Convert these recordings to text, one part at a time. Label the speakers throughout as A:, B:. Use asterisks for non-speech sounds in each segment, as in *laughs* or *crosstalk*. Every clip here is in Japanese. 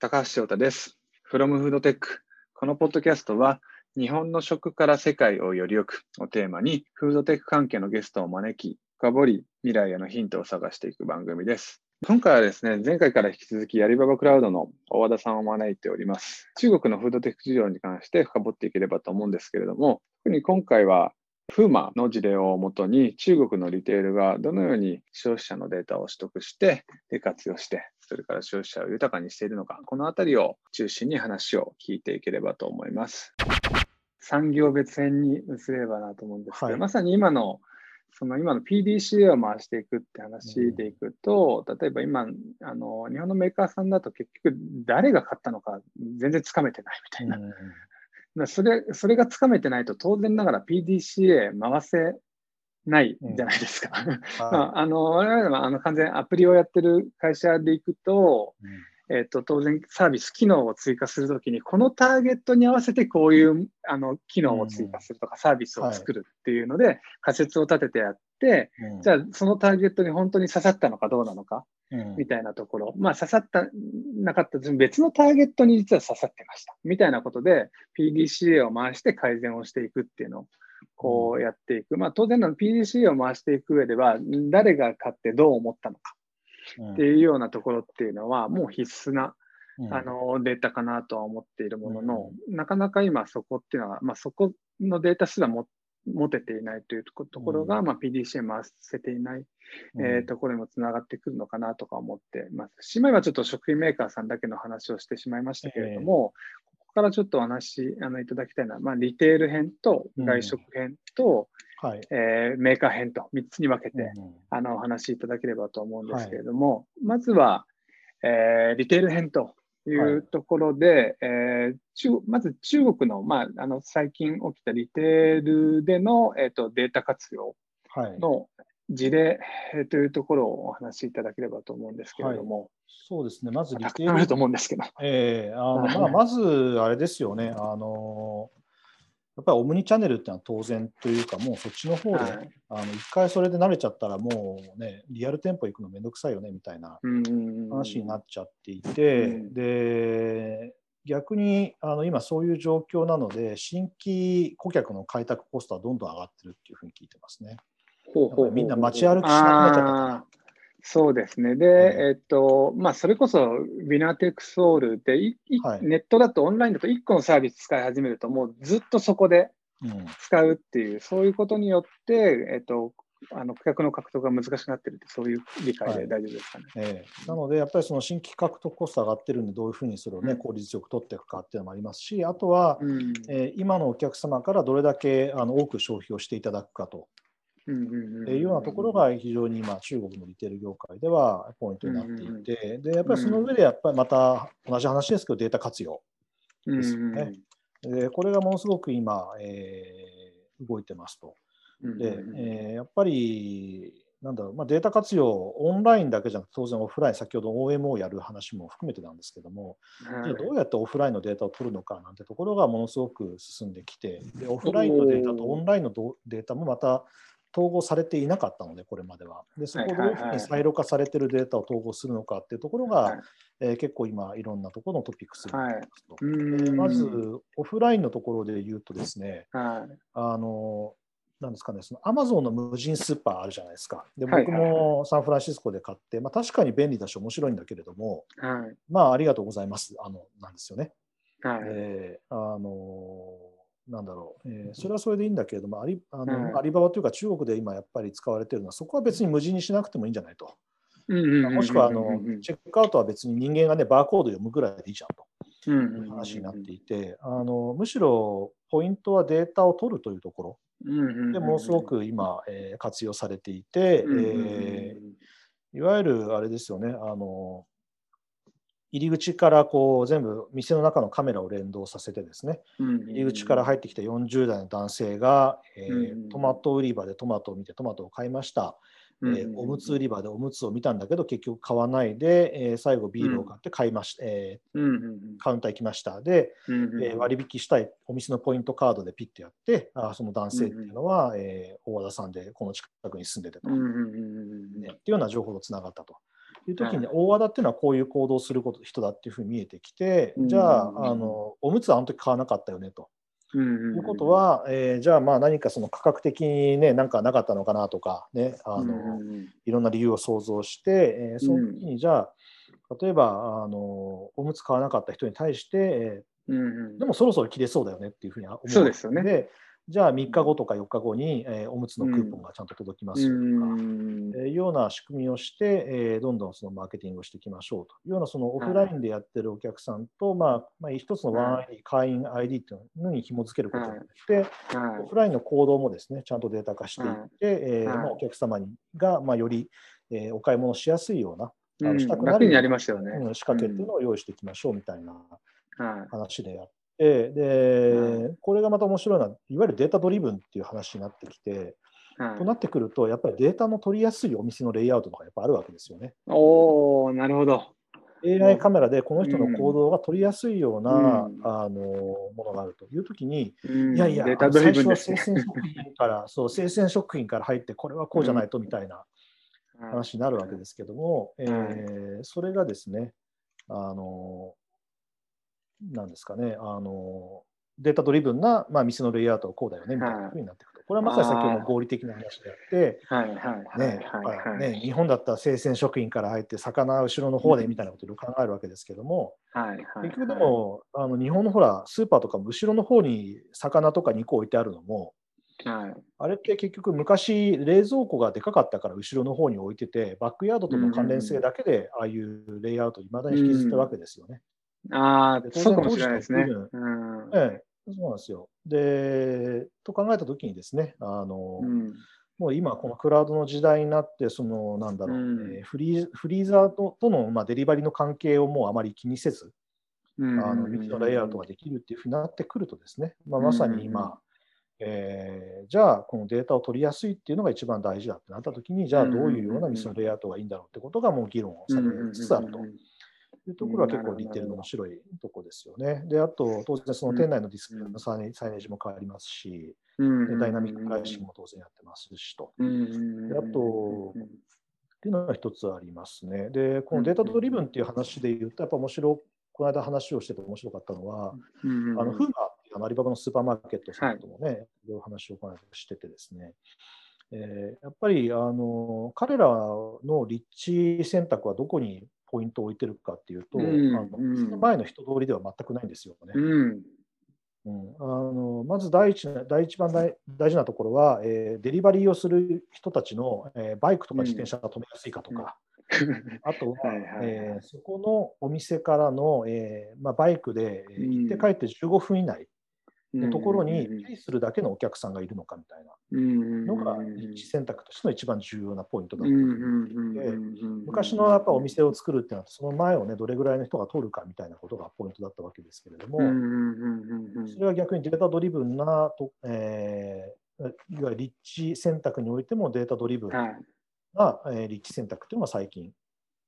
A: 高橋翔太です。From Food Tech。このポッドキャストは、日本の食から世界をよりよくをテーマに、フードテック関係のゲストを招き、深掘り、未来へのヒントを探していく番組です。今回はですね、前回から引き続き、アリババクラウドの大和田さんを招いております。中国のフードテック事情に関して深掘っていければと思うんですけれども、特に今回は、フーマの事例をもとに中国のリテールがどのように消費者のデータを取得してで活用してそれから消費者を豊かにしているのかこのあたりを中心に話を聞いていければと思います。産業別編に移れればなと思うんですけど、
B: はい。
A: まさに今のその今の PDCA を回していくって話でいくと、例えば今あの日本のメーカーさんだと結局誰が買ったのか全然つかめてないみたいな、
B: うん。
A: まあそれそれがつかめてないと当然ながら PDCA 回せないじゃないですか。*laughs* まあ、あの我々はあの完全アプリをやってる会社でいくと、えっと当然サービス機能を追加するときにこのターゲットに合わせてこういうあの機能を追加するとか、サービスを作るっていうので、仮説を立ててやって
B: うん
A: じゃあそのターゲットに本当に刺さったのかどうなのか
B: うん。
A: みたいなところ、まあ刺さった、なかった、別のターゲットに実は刺さってました。みたいなことで、PDCA を回して改善をしていくっていうのを、こうやっていく。まあ当然なの PDCA を回していく上では、誰が買ってどう思ったのか
B: うん。
A: っていうようなところっていうのは、もう必須な、
B: うん。
A: あのデータかなとは思っているものの、なかなか今そこっていうのは、まあそこのデータすらも持てていないというところが、まあ PDCA 回せていないえーところにもつながってくるのかなとか思ってます。し、まあ今ちょっと食品メーカーさんだけの話をしてしまいましたけれども、からちょっとお話あのいただきたいのは、まあ、リテール編と外食編と、
B: はい。
A: えーメーカー編と3つに分けて、
B: うん
A: あのお話しいただければと思うんですけれども、まずは、えーリテール編とい
B: はいう
A: ところで、えー中まず中国の,、まあ、あの最近起きたリテールでの、えー、とデータ活用
B: はい。
A: の事例えーというところをお話しいただければと思うんですけれども、
B: そうですね。まずリ
A: たく
B: テール
A: と思うんですけど。
B: ええ。あの
A: はい
B: まあ、まず、あれですよね、あのやっぱりオムニチャンネルってのは当然というか、もうそっちの方で、
A: はい。
B: あの一回それで慣れちゃったら、もうね、リアル店舗行くのめんどくさいよねみたいな話になっちゃっていて、
A: うん。
B: で逆にあの今そういう状況なので、新規顧客の開拓コストはどんどん上がってるっていうふうに聞いてますね。
A: ほうほう
B: みんな街歩きしなくなっちゃった
A: そうですね。で、
B: はい
A: えっと、まあ、それこそ、ウィナーテックソールって、いい
B: はい。
A: ネットだと、オンラインだと1個のサービス使い始めると、もうずっとそこで
B: うん。
A: 使うっていう、そういうことによって、えっと、あの顧客の獲得が難しくなってるって、そういう理解で大丈夫ですかね。
B: ええ。なので、やっぱりその新規獲得コスト上がってるんで、どういうふうにそれを、ね
A: うん
B: 効率よく取っていくかっていうのもありますし、あとは、
A: うん。
B: えー今のお客様からどれだけあの多く消費をしていただくかと
A: うんうんうん
B: いうようなところが非常に今、中国のリテール業界ではポイントになっていて、でやっぱりその上で、やっぱりまた同じ話ですけど、データ活用。ですよね。でこれがものすごく今、えー動いてますと。で
A: うん、
B: えーやっぱり、なんだろう、まあ、データ活用、オンラインだけじゃなくて、当然オフライン、先ほど OMO をやる話も含めてなんですけども、
A: はい。
B: じゃあどうやってオフラインのデータを取るのかなんてところがものすごく進んできて、でオフラインのデータとオンラインのどデータもまた統合されていなかったので、これまでは。で、そこをどういうふうにサイロ化されているデータを統合するのかっていうところが、
A: はい
B: えー結構今、いろんなところのトピックスになってますと。
A: うん。
B: でまず、オフラインのところで言うとですね、
A: はい。
B: あの、なんですかね、そのアマゾンの無人スーパーあるじゃないですか。で、僕
A: はいはいはい。
B: もサンフランシスコで買って、まあ、確かに便利だし面白いんだけれども、
A: はい。
B: まあ、ありがとうございます、あの、なんですよね。
A: はい。
B: えーあのなんだろう、えーそれはそれでいいんだけれども、アリあの
A: うん
B: アリババというか中国で今やっぱり使われているのは、そこは別に無人にしなくてもいいんじゃないと。もしくはあのチェックアウトは別に人間がね、バーコード読むぐらいでいいじゃんと。いう話になっていて、あのむしろポイントはデータを取るというところ。でものすごく今、えー活用されていて、えーいわゆるあれですよね、あの入り口からこう全部店の中のカメラを連動させてですね、
A: 入
B: 入り口から入ってきた40代の男性が、えー
A: うん
B: トマト売り場でトマトを見てトマトを買いました、えーおむつ売り場でおむつを見たんだけど結局買わないで、えー最後ビールを買って買いました、えー
A: うんうん
B: カウンター行きました。で、
A: うんうん。
B: えー割引したいお店のポイントカードでピッてやってあーその男性っていうのは、えー大和田さんでこの近くに住んでてと、
A: うんうんうんうん
B: ねっていうような情報とつながったという時に、大和田っていうのはこういう行動をすること人だっていうふうに見えてきて、じゃああの、おむつはあの時買わなかったよねと。ということは、えー、じゃあまあ何かその価格的にね、なんかなかったのかなとかね、あのいろんな理由を想像して、えー、その時にじゃあ、例えばあのおむつ買わなかった人に対して、えー、でもそろそろ切れそうだよねっていうふうに思う
A: そうですよね。
B: でじゃあ3日後とか4日後に、えー、おむつのクーポンがちゃんと届きますよとか、うような仕組みをして、えー、どんどんそのマーケティングをしていきましょうと。いうようなそのオフラインでやってるお客さんと、はい、まあ、まあ、一つのワン ID、会員 ID っていうのに紐付けることによって、はい、オフラインの行動もですね、ちゃんとデータ化していって、えー、まあ、お客様にが、まあ、より、えー、お買い物しやすいような、
A: あのしたくなるような仕
B: 掛けっていうのを用意していきましょうみたいな話でやっで、でこれがまた面白いのは、いわゆるデータドリブンっていう話になってきて、となってくると、やっぱりデータの取りやすいお店のレイアウトとかやっぱあるわけですよね。
A: おおなるほど。
B: AI カメラでこの人の行動が取りやすいような、うん、あのものがあるというときに、うん、いやいや、最初は生鮮食品から、*laughs* そう生鮮食品から入って、これはこうじゃないとみたいな話になるわけですけども、うん、えー、それがですね、あのなんですかね、あのデータドリブンな、まあ、店のレイアウトはこうだよねみたいなふうになっていくと。これはまさに先ほどの合理的な話であって、日本だったら生鮮食品から入って魚後ろの方でみたいなことを考えるわけですけども、結局でもあの日本のほらスーパーとかも後ろの方に魚とか肉置いてあるのも、はい、あれって結局昔冷蔵庫がでかかったから後ろの方に置いててバックヤードとの関連性だけでああいうレイアウトいまだに引きずったわけですよね。
A: ああ、そうかもしれないですね。うん、
B: ええ、そうなんですよ。で、と考えたときにですね、あの、うん、もう今、このクラウドの時代になって、その、なんだろう、うん、えー、フリーフリーザーととの、まあ、デリバリーの関係をもうあまり気にせず、うん、あの道のレイアウトができるっていうふうになってくるとですね、まあ、まさに今、えー、じゃあこのデータを取りやすいっていうのが一番大事だってなったときに、じゃあどういうような店のレイアウトがいいんだろうってことがもう議論されつつあると。いうところは結構リテールの面白いところですよね。で、あと、当然その店内のディスプレイのサイネージも変わりますし、ダイナミックプライシングも当然やってますしと。であと、っていうのが一つありますね。で、このデータドリブンっていう話で言うと、やっぱ面白この間話をしてて面白かったのは、あのフーマーっていうアリババのスーパーマーケットさんともね、はい、いろいろ話をこの間しててですね、えー、やっぱりあの彼らの立地選択はどこにポイントを置いてるかっていうと、うん、あのその前の人通りでは全くないんですよね。うん。うん、あのまず第一第一番大大事なところは、えー、デリバリーをする人たちの、えー、バイクとか自転車が止めやすいかとか、あとは、*laughs* えそこのお店からの、えーまあ、バイクで行って帰って15分以内のところにペイするだけのお客さんがいるのかみたいな。のが立地選択としての一番重要なポイントだと。思って昔のやっぱお店を作るっていうのはその前をねどれぐらいの人が通るかみたいなことがポイントだったわけですけれどもそれは逆にデータドリブンなと、えー、いわゆる立地選択においてもデータドリブンな、えー、立地選択っていうのが最近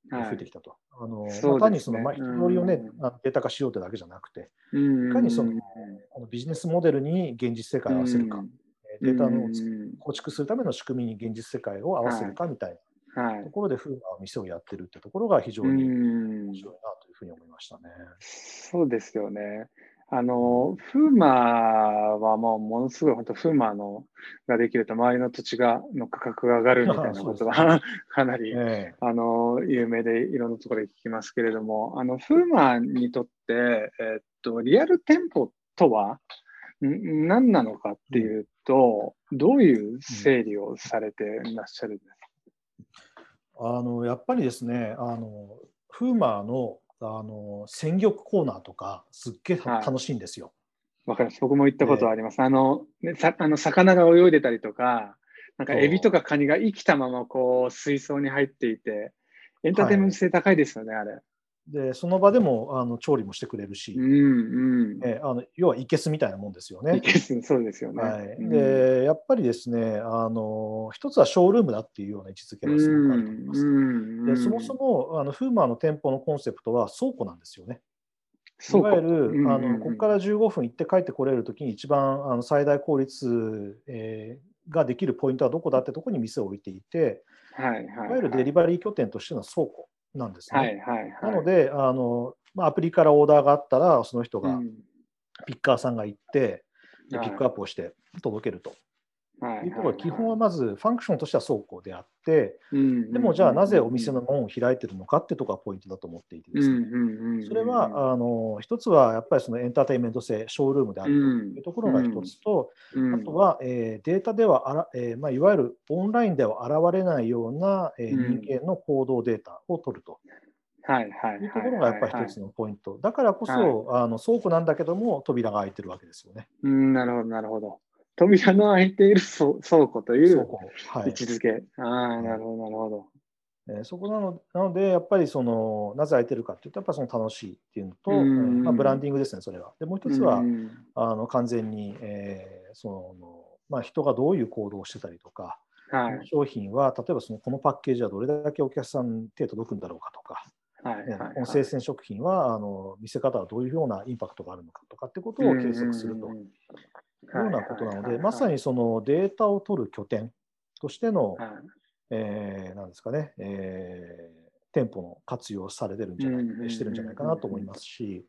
B: 増えてきたと。あの、ね、まあ、単にその、まあ、人通りをね、データ化しようってだけじゃなくて、いかにそのあのビジネスモデルに現実世界を合わせるか、データの構築するための仕組みに現実世界を合わせるかみたいなところで、フーマーは店をやってるってところが非常に面白いなというふうに思いましたね。
A: そうですよね。あの、フーマーはもうものすごい本当、フーマーのができると周りの土地が、の価格が上がるみたいなことが *laughs* かなり、えあの、有名でいろんなところで聞きますけれども、あの、フーマーにとって、えっと、リアル店舗とは何なのかっていうと、どういう整理をされていらっしゃるんですか、
B: あのやっぱりですね、あのフーマーのあの鮮魚コーナーとか、すっげえ楽しいんですよ。
A: わ、はい、かります。僕も行ったことあります。あの、ね、さあの魚が泳いでたりとか、なんかエビとかカニが生きたままこう水槽に入っていて、エンターテインメント性高いですよね、はい、あれ。
B: でその場でもあの調理もしてくれるし、うんうん、えあの要は生けすみたいなもんですよね。
A: 生けすそうですよね。
B: はい、でやっぱりですねあの一つはショールームだっていうような位置づけがすごくあると思います。うんでそもそもあのフーマーの店舗のコンセプトは倉庫なんですよね。いわゆる、あのここから15分行って帰ってこれるときに一番あの最大効率、えー、ができるポイントはどこだってところに店を置いていて、はいはい、はい、いわゆるデリバリー拠点としての倉庫なんですね。
A: はいはいはい。
B: なのであの、まあ、アプリからオーダーがあったら、その人が、
A: うん
B: ピッカーさんが行って、ピックアップをして届けると
A: はい
B: いうところ、基本はまずファンクションとしては倉庫であって、
A: うん。
B: でもじゃあなぜお店の門を開いてるのかってところがポイントだと思っていてですね。それはあの一つはやっぱりそのエンターテインメント性、ショールームであるというところが一つと、あとは、えーデータではあら、えーまあ、いわゆるオンラインでは現れないような、えー
A: うん。
B: 人間の行動データを取ると。
A: はいはい。
B: いうところがやっぱり一つのポイント。だからこそ、
A: はい。
B: あの倉庫なんだけども扉が開いてるわけですよね。
A: うん、なるほど、なるほど。扉の開いている倉倉庫という位置づけ。ああ、なるほど、なるほど。
B: えーそこなのなので、やっぱりそのなぜ空いてるかっていうと、やっぱりその楽しいっていうのと、まあ、ブランディングですね、それは。でもう一つは、
A: うん
B: あの完全に、えーそのまあ、人がどういう行動をしてたりとか、
A: はい、
B: 商品は例えばそのこのパッケージはどれだけお客さんに手届くんだろうかとか、
A: はい、
B: ね
A: はい。
B: この生鮮食品はあの見せ方はどういうようなインパクトがあるのかとかってことを計測するとようなことなので、まさ
A: に、
B: にそのデータを取る拠点としての、
A: はい。
B: えーなんですかね、えー店舗の活用されてるんじゃない、してるんじゃないかなと思いますし、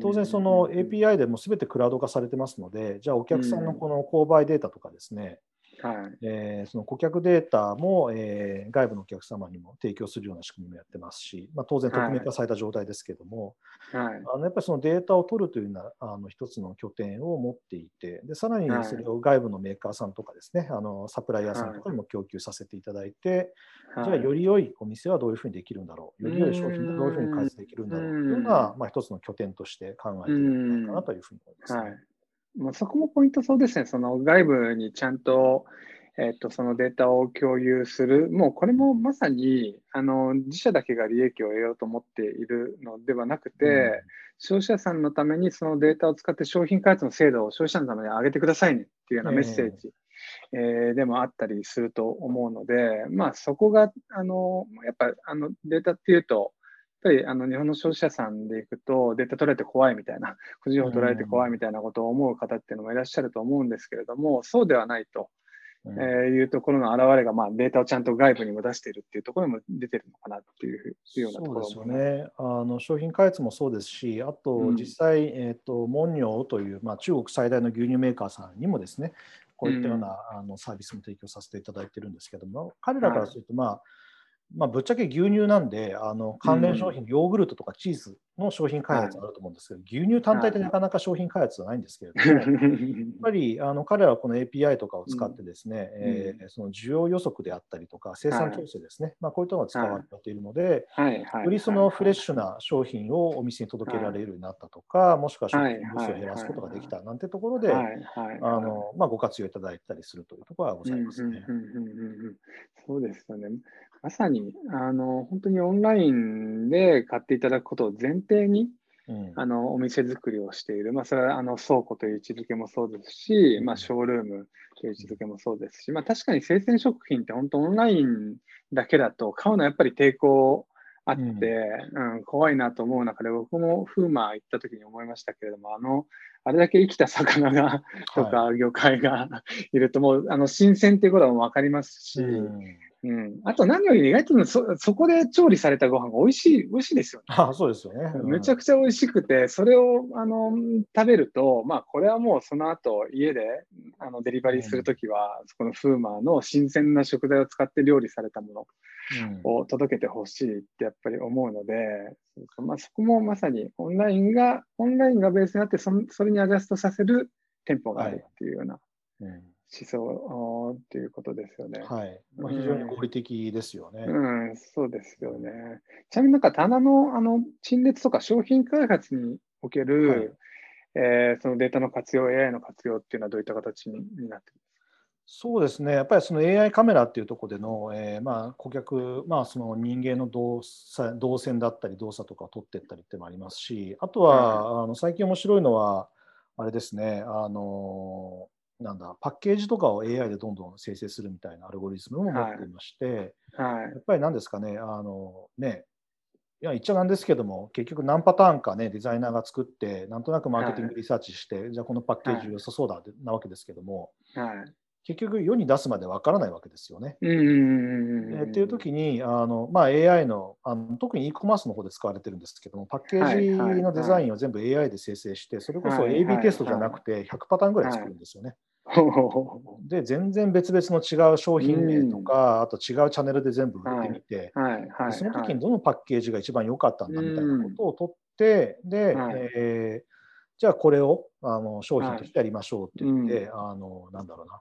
B: 当然その API でも全てクラウド化されてますので、じゃあお客さんのこの購買データとかですね、
A: はい、
B: えーその顧客データも、えー外部のお客様にも提供するような仕組みもやってますし、まあ、当然匿名化された状態ですけども、
A: はい、
B: あのやっぱりそのデータを取るというようなあの一つの拠点を持っていて、でさらに
A: はい。
B: それを外部のメーカーさんとかですね、あのサプライヤーさんとかにも供給させていただいて、じゃあより良いお店はどういうふうにできるんだろう、より良い商品はどういうふうに開発できるんだろうというような、まあ、一つの拠点として考えているんじゃないかなというふうに思います、ね。
A: はい。まあ、そこもポイントそうですね。その外部にちゃんと、えっと、そのデータを共有する。もうこれもまさに、あの、自社だけが利益を得ようと思っているのではなくて、消費者さんのためにそのデータを使って商品開発の精度を消費者のために上げてくださいねっていうようなメッセージ、えーでもあったりすると思うので、まあそこが、あの、やっぱあのデータっていうと、ぱりあの日本の消費者さんでいくとデータ取られて怖いみたいな、*laughs* 個人情報取られて怖いみたいなことを思う方っていうのもいらっしゃると思うんですけれども、そうではないと。
B: うん。
A: えーいうところの表れが、まあ、データをちゃんと外部にも出しているっていうところにも出てるのかなっていうようなところ
B: ですよね。あの商品開発もそうですし、あと
A: うん。
B: 実際、えー、とモンニョという、まあ、中国最大の牛乳メーカーさんにもですね、こういったような、あのサービスも提供させていただいてるんですけども、彼らからすると、まあまあ、ぶっちゃけ牛乳なんで、あの関連商品、ヨーグルトとかチーズの商品開発はあると思うんですけど、牛乳単体でなかなか商品開発はないんですけれども、*laughs* やっぱりあの彼らはこの API とかを使ってですね、えーその需要予測であったりとか、生産調整ですね、まあ、こういったのが使われているので、
A: はい。はい。
B: よりそのフレッシュな商品をお店に届けられるようになったとか、もしくは食
A: はい
B: 品ロスを減らすことができたなんてところで、あのまあ、ご活用いただいたりするというところはございますね。
A: そうですよね。まさに、あの、本当にオンラインで買っていただくことを前提に、
B: うん。
A: あの、お店作りをしている。まあ、それは、あの、倉庫という位置づけもそうですし、まあ、ショールームという位置づけもそうですし、まあ、確かに生鮮食品って本当オンラインだけだと買うのはやっぱり抵抗あって、うん。怖いなと思う中で、僕もフーマー行った時に思いましたけれども、あの、あれだけ生きた魚が、と
B: は
A: か魚介がいると、もう、あの、新鮮っていうことも分かりますし、
B: うん
A: うん。あと何より意外とそ、そこで調理されたご飯が美味しい、美味しいですよね。
B: あそうですよね。
A: めちゃ
B: く
A: くちゃ美味しくて、それをあの食べると、まあ、これはもうその後家であのデリバリーするときは、そこのフーマーの新鮮な食材を使って料理されたものを届けてほしいってやっぱり思うので、そうそうまあ、そこもまさにオンラインが、オンラインがベースになってその、それにアジャストさせる店舗があるっていうような
B: うん
A: 思想っていうことですよね。
B: はい。まあ、非常に合理的ですよね。
A: うん、そうですよね。ちなみになんか棚のあの陳列とか商品開発における、
B: はい。
A: えーそのデータの活用、AI の活用っていうのはどういった形にになってい
B: そうですね、やっぱりその AI カメラっていうところでの、えーまあ、顧客、まあ、その人間の動作動線だったり動作とかを取っていったりってもありますし、あとは、あの最近面白いのは、あれですね、あのなんだ、パッケージとかを AI でどんどん生成するみたいなアルゴリズムも持っていまして、
A: ますはい。
B: やっぱり何ですかね、あのね、いや言っちゃなんですけども、結局何パターンかね、デザイナーが作って、なんとなくマーケティングリサーチして、じゃあこのパッケージ良さそうだなわけですけども、
A: はい
B: 結局世に出すまでわからないわけですよね。
A: うんうんうんうん
B: えーっていう時にあの、まあ、AI のあの特に e コマースの方で使われてるんですけどもパッケージのデザインを全部 AI で生成してそれこそ AB テストじゃなくて100パターンぐらい作るんですよね。で全然別々の違う商品名とか、あと違うチャンネルで全部売ってみて、その時にどのパッケージが一番良かったんだみたいなことを取って、で、
A: はい。
B: えーじゃあこれをあの商品としてやりましょうって言って、あのなんだろうな、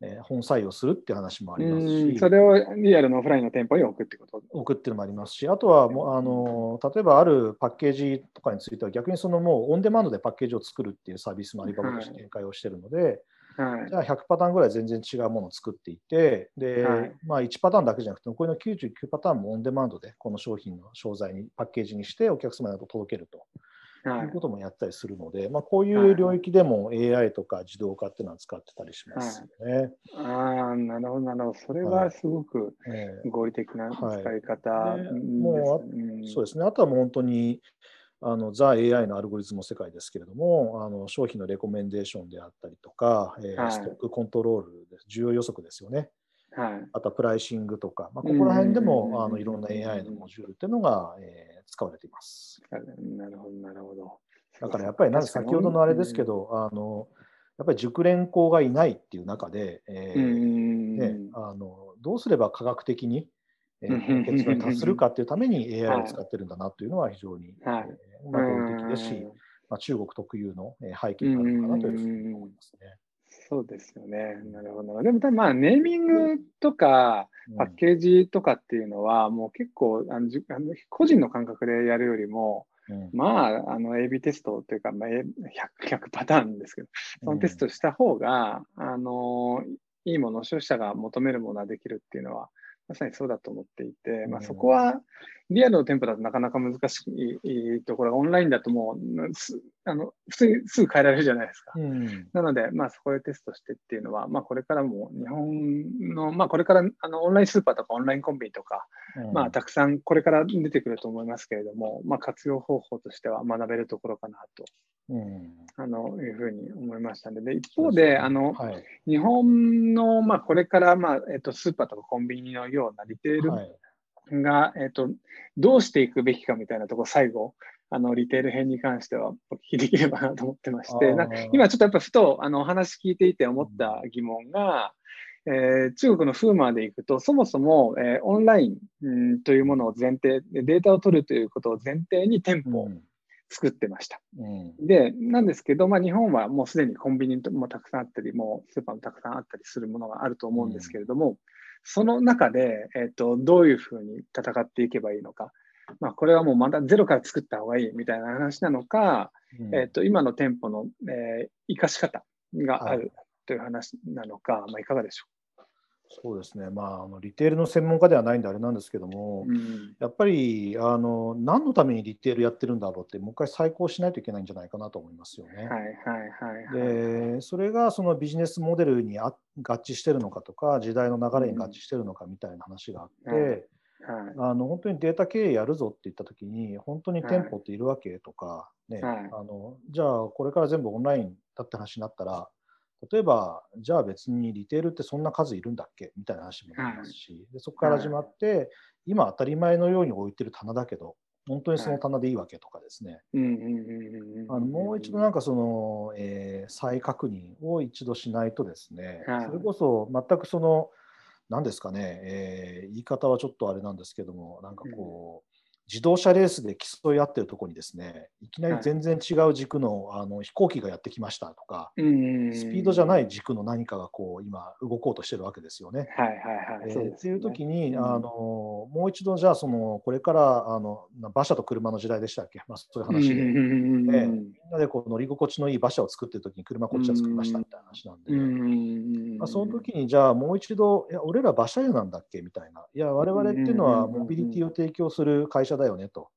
B: えー本採用するっていう話もありますし、
A: うんそれをリアルのオフラインの店舗に置くってこと？
B: 送ってるのもありますし、あとはもうあの例えばあるパッケージとかについては逆にそのもうオンデマンドでパッケージを作るっていうサービスもアリババとして展開をしてるので、
A: はい。
B: じゃあ100パターンぐらい全然違うものを作っていて、で、
A: はい。
B: まあ1パターンだけじゃなくて、残りの99パターンもオンデマンドでこの商品の商材にパッケージにしてお客様に届けると。
A: はい。
B: いうこともやったりするので、まあ、こういう領域でも AI とか自動化っていうのは使ってたりしますよね。
A: ああ、なるほど、なるほど。それはすごく
B: ええ。
A: 合理的な
B: はい。
A: 使い方
B: で
A: うん
B: もう
A: ですうん。
B: そうですね。あとはもう本当に、あの、ザ・ AI のアルゴリズムの世界ですけれども、あの商品のレコメンデーションであったりとか、えー
A: はい。
B: ストックコントロールです、需要予測ですよね。
A: はい。
B: あとはプライシングとか、まあ、ここら辺で
A: うん
B: もあのいろんな AI のモジュールっていうのが、えー使われています。
A: なるほど、なるほど。
B: だからやっぱりなんか先ほどのあれですけど、あのやっぱり熟練工がいないっていう中で、えー
A: ん
B: ね、あのどうすれば科学的に、え
A: うん
B: ー、結論に達するかっていうために AI
A: はい
B: を使ってるんだなというのは非常に、
A: はい
B: えー的ですし、まあ、中国特有のえー背景があるのかなというふうに思いますね。
A: そうですよね。なるほど。でも、ただまあ、ネーミングとか、
B: うん
A: パッケージとかっていうのは、もう結構あのじあの、個人の感覚でやるよりも、
B: うん
A: まあ、あの、AB テストというか、まあ、え 100, 100パターンですけど、そのテストした方が、あの、いいもの、消費者が求めるものができるっていうのは、まさにそうだと思っていて、まあ、
B: うん
A: そこは、リアルの店舗だとなかなか難しいところが、オンラインだともう、すあの普通にすぐ変えられるじゃないですか。
B: うん。
A: なので、まあ、そこでテストしてっていうのは、まあ、これからも日本の、まあ、これからあのオンラインスーパーとかオンラインコンビニとか、
B: うん。
A: まあ、たくさんこれから出てくると思いますけれども、まあ、活用方法としては学べるところかなと
B: うん。
A: あのいうふうに思いましたので、一方
B: ですね。
A: で、あの
B: はい。
A: 日本の、まあ、これから、まあえっと、スーパーとかコンビニのようなリテール
B: はい。
A: が、えっと、どうしていくべきかみたいなところ、最後、あのリテール編に関してはお聞きできればなと思ってまして、今ちょっとやっぱふとあのお話聞いていて思った疑問が、えー中国のフーマーでいくと、そもそも、えーオンラインうんというものを前提で、データを取るということを前提に店舗を作ってました。
B: うん。
A: で、なんですけど、まあ、日本はもうすでにコンビニもたくさんあったり、もうスーパーもたくさんあったりするものがあると思うんですけれども、その中で、えっとどういうふうに戦っていけばいいのか、まあ、これはもうまたゼロから作った方がいいみたいな話なのか、
B: うん
A: えっと今の店舗の、えー生かし方があるという話なのか、まあ、いかがでしょ
B: そうですね、まあ、あのリテールの専門家ではないんであれなんですけども、
A: う。うん
B: やっぱりあの何のためにリテールやってるんだろうって、もう一回再考しないといけないんじゃないかなと思いますよね。
A: はいはいはいはい。
B: でそれがそのビジネスモデルにあ合致してるのかとか、時代の流れに合致してるのかみたいな話があって、あの本当にデータ経営やるぞって言ったときに、本当に店舗っているわけとか、ね
A: はい。
B: あの、じゃあこれから全部オンラインだって話になったら、例えば、じゃあ別にリテールってそんな数いるんだっけ？みたいな話もありますし、でそこから始まって、今当たり前のように置いてる棚だけど、本当にその棚でいいわけとかですね、あのもう一度なんかその、えー再確認を一度しないとですね、
A: はい。
B: それこそ全くその、何ですかね、えー言い方はちょっとあれなんですけども、なんかこう、自動車レースで競い合ってるところにですね、いきなり全然違う軸の,、あの飛行機がやってきましたとか、スピードじゃない軸の何かがこう今動こうとしてるわけですよね。っていう時に、
A: うん。
B: あのもう一度じゃあそのこれからあの馬車と車の時代でしたっけ、まあ、そういう話で、なでこう乗り心地のいい馬車を作ってる時に車こっちは作りましたみたいな話なんで、
A: ん
B: まあ、その時にじゃあもう一度、いや俺ら馬車屋なんだっけみたいな、いや、我々っていうのはモビリティを提供する会社だよねと。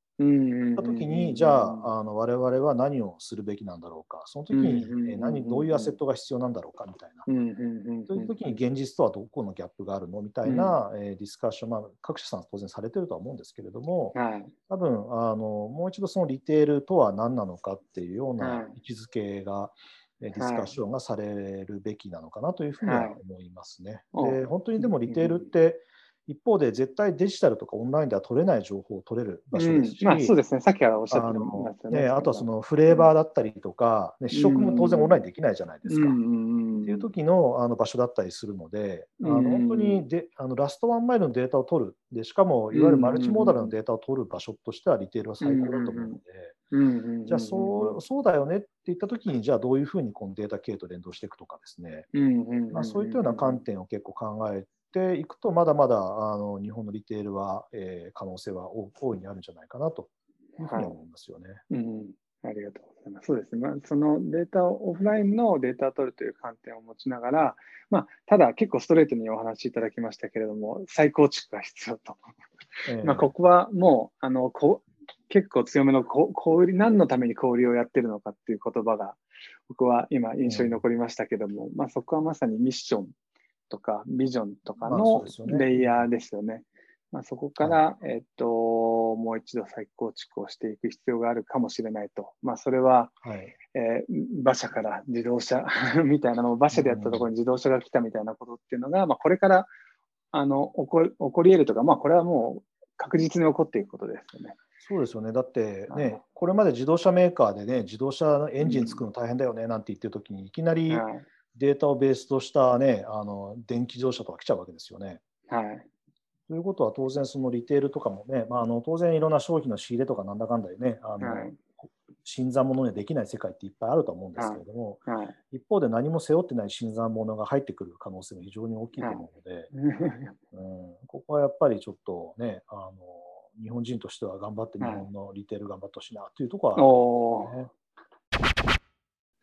B: た時に、じゃあ、あの我々は何をするべきなんだろうか、その時に何どういうアセットが必要なんだろうかみたいな。
A: うんうんうんうん。
B: そういう時に現実とはどこのギャップがあるのみたいな、えーディスカッション、まあ、各社さん当然されてるとは思うんですけれども、
A: はい。
B: 多分あのもう一度そのリテールとは何なのかっていうよう
A: は
B: ない。位置づけが、ディスカッションがされるべきなのかなというふうには思いますね。
A: はい。
B: で本当にでもリテールって、一方で絶対デジタルとかオンラインでは取れない情報を取れる場所ですし、
A: うん。まあ、そうですね、さっきからおっしゃって
B: あの
A: ますよね。
B: ね、あとはそのフレーバーだったりとか、ね、試食も当然オンラインできないじゃないですか。
A: うん。
B: っていう時のあの場所だったりするので、あ
A: うん。
B: の本当にであのラストワンマイルのデータを取る。で、しかもいわゆるマルチモーダルのデータを取る場所としてはリテールは最高だと思うので、じゃあそうそうだよねって言った時に、じゃあどういうふうにこのデータ系と連動していくとかですね、まあ、そういったような観点を結構考えていくと、まだまだあの日本のリテールは、えー可能性は大大いにあるんじゃないかなというふうに思いますよね。
A: うん、ありがとうございます。そうですね。まあ、そのデータを、オフラインのデータを取るという観点を持ちながら、まあ、ただ結構ストレートにお話しいただきましたけれども、再構築が必要と。
B: えー *laughs*
A: まあ、ここはもう、あの、こ結構強めのこ小売り、何のために小売りをやってるのかっていう言葉が、僕は今印象に残りましたけども、まあ、そこはまさにミッションとかビジョンとかのレイヤーですよね。まあ、そこから、えっと、もう一度再構築をしていく必要があるかもしれないと。まあ、それは、
B: はい
A: えー馬車から自動車 *laughs* みたいなのを馬車でやったところに自動車が来たみたいなことっていうのが、まあ、これからあの起こ起こり得るとか、まあ、これはもう確実に起こっていくことですよね。
B: そうですよね。だって
A: はい
B: ね、これまで自動車メーカーでね、自動車のエンジン作るの大変だよねなんて言ってるときに、いきなり
A: はい
B: データをベースとしたね、あの電気自動車とか来ちゃうわけですよね。
A: はい。
B: ということは当然そのリテールとかもね、まあ、あの当然いろんな商品の仕入れとかなんだかんだでね、あの
A: はい。
B: 新参者にはできない世界っていっぱいあると思うんですけれども、
A: はい。
B: 一方で何も背負ってない新参者が入ってくる可能性も非常に大きいと思うので、*laughs* うん、ここはやっぱりちょっとね、あの日本人としては頑張って日本のリテール頑張ってほしいなというところは、ね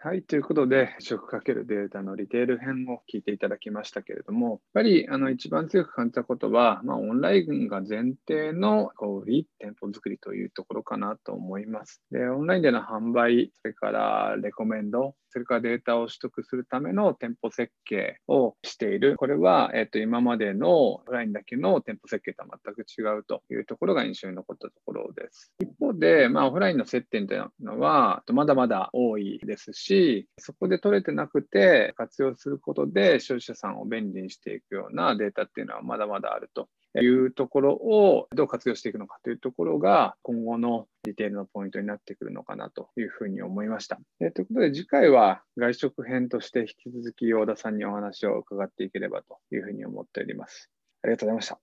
A: はい、ということで、食かけるデータのリテール編を聞いていただきましたけれども、やっぱりあの一番強く感じたことは、まあ、オンラインが前提の小売り、店舗作りというところかなと思います。で、オンラインでの販売、それからレコメンド、それからデータを取得するための店舗設計をしている。これは、えっと、今までのオフラインだけの店舗設計とは全く違うというところが印象に残ったところです。一方で、まあ、オフラインの接点というのは、まだまだ多いですし、しそこで取れてなくて活用することで消費者さんを便利にしていくようなデータっていうのはまだまだあるというところをどう活用していくのかというところが今後のリテールのポイントになってくるのかなというふうに思いました。えということで次回は外食編として引き続き大田さんにお話を伺っていければというふうに思っております。ありがとうございました。